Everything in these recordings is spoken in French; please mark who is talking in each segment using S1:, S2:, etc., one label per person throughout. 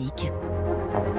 S1: Classique.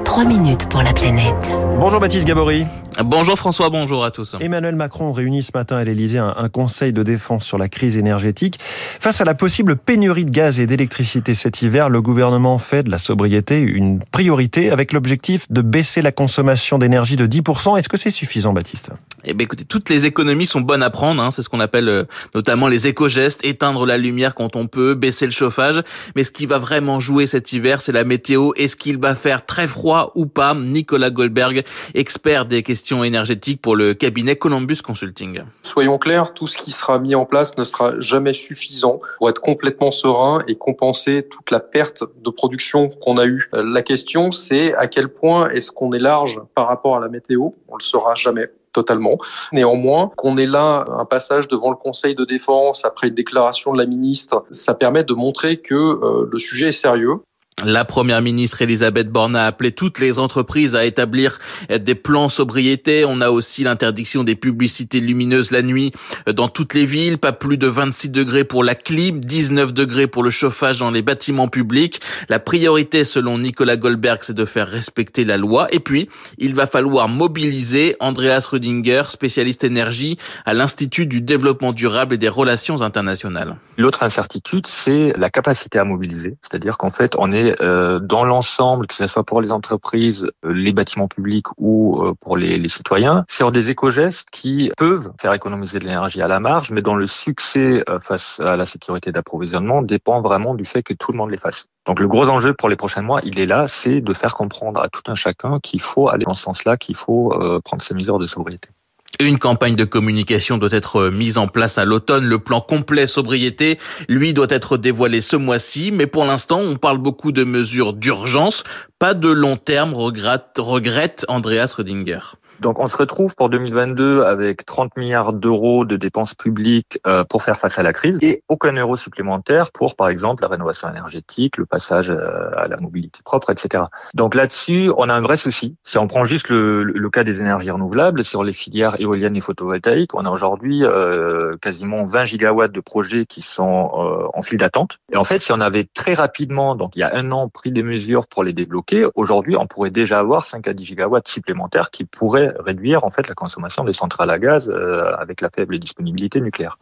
S1: 3 minutes pour la planète.
S2: Bonjour Baptiste Gabory.
S3: Bonjour François, bonjour à tous.
S2: Emmanuel Macron réunit ce matin à l'Elysée un, un, conseil de défense sur la crise énergétique. Face à la possible pénurie de gaz et d'électricité cet hiver, le gouvernement fait de la sobriété une priorité avec l'objectif de baisser la consommation d'énergie de 10%. Est-ce que c'est suffisant Baptiste?
S3: Eh bien, écoutez, toutes les économies sont bonnes à prendre. Hein. C'est ce qu'on appelle euh, notamment les éco-gestes, éteindre la lumière quand on peut, baisser le chauffage. Mais ce qui va vraiment jouer cet hiver, c'est la météo. Est-ce qu'il va faire très froid ou pas? Nicolas Goldberg, expert des questions énergétiques pour le cabinet Columbus Consulting.
S4: Soyons clairs, tout ce qui sera mis en place ne sera jamais suffisant pour être complètement serein et compenser toute la perte de production qu'on a eue. La question, c'est à quel point est-ce qu'on est large par rapport à la météo? On le saura jamais totalement. Néanmoins, qu'on est là un passage devant le Conseil de défense après une déclaration de la ministre, ça permet de montrer que euh, le sujet est sérieux.
S3: La première ministre Elisabeth Borne a appelé toutes les entreprises à établir des plans sobriété. On a aussi l'interdiction des publicités lumineuses la nuit dans toutes les villes. Pas plus de 26 degrés pour la clim, 19 degrés pour le chauffage dans les bâtiments publics. La priorité, selon Nicolas Goldberg, c'est de faire respecter la loi. Et puis, il va falloir mobiliser Andreas Rüdinger, spécialiste énergie à l'Institut du développement durable et des relations internationales.
S5: L'autre incertitude, c'est la capacité à mobiliser. C'est-à-dire qu'en fait, on est euh, dans l'ensemble, que ce soit pour les entreprises, euh, les bâtiments publics ou euh, pour les, citoyens, sur des éco-gestes qui peuvent faire économiser de l'énergie à la marge, mais dont le succès face à la sécurité d'approvisionnement dépend vraiment du fait que tout le monde les fasse. Donc le gros enjeu pour les prochains mois, il est là, c'est de faire comprendre à tout un chacun qu'il faut aller dans ce sens-là, qu'il faut prendre ces mesures de sobriété.
S3: Une campagne de communication doit être mise en place à l'automne. Le plan complet sobriété, lui, doit être dévoilé ce mois-ci. Mais pour l'instant, on parle beaucoup de mesures d'urgence, pas de long terme, regrette, Andreas Rödinger.
S5: Donc on se retrouve pour 2022 avec 30 milliards d'euros de dépenses publiques euh, pour faire face à la crise et aucun euro supplémentaire pour, par exemple, la rénovation énergétique, le passage euh, à la mobilité propre, etc. Donc là-dessus, on a un vrai souci. Si on prend juste le, le cas des énergies renouvelables, sur les filières éoliennes et photovoltaïques, on a aujourd'hui euh, quasiment 20 gigawatts de projets qui sont euh, en file d'attente. Et en fait, si on avait très rapidement, donc il y a un an, pris des mesures pour les débloquer, aujourd'hui, on pourrait déjà avoir 5 à 10 gigawatts supplémentaires qui pourraient réduire en fait la consommation des centrales à gaz euh, avec la faible disponibilité nucléaire.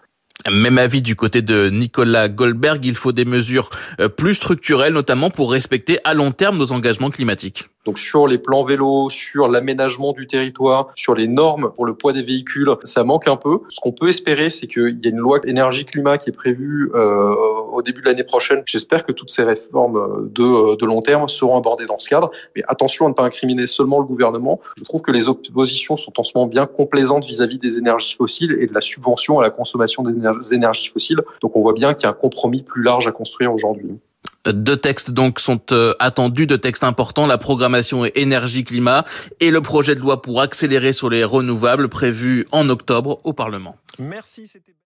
S3: Même avis du côté de Nicolas Goldberg, il faut des mesures euh, plus structurelles, notamment pour respecter à long terme nos engagements climatiques.
S4: Donc sur les plans vélos, sur l'aménagement du territoire, sur les normes pour le poids des véhicules, ça manque un peu. Ce qu'on peut espérer, c'est qu'il y a une loi énergie-climat qui est prévue euh, au début de l'année prochaine. J'espère que toutes ces réformes de, de long terme seront abordées dans ce cadre. Mais attention à ne pas incriminer seulement le gouvernement. Je trouve que les oppositions sont en ce moment bien complaisantes vis-à-vis -vis des énergies fossiles et de la subvention à la consommation des énergies fossiles. Donc on voit bien qu'il y a un compromis plus large à construire aujourd'hui.
S3: Deux textes donc sont euh, attendus, deux textes importants, la programmation énergie-climat et le projet de loi pour accélérer sur les renouvelables prévu en octobre au Parlement.
S2: Merci,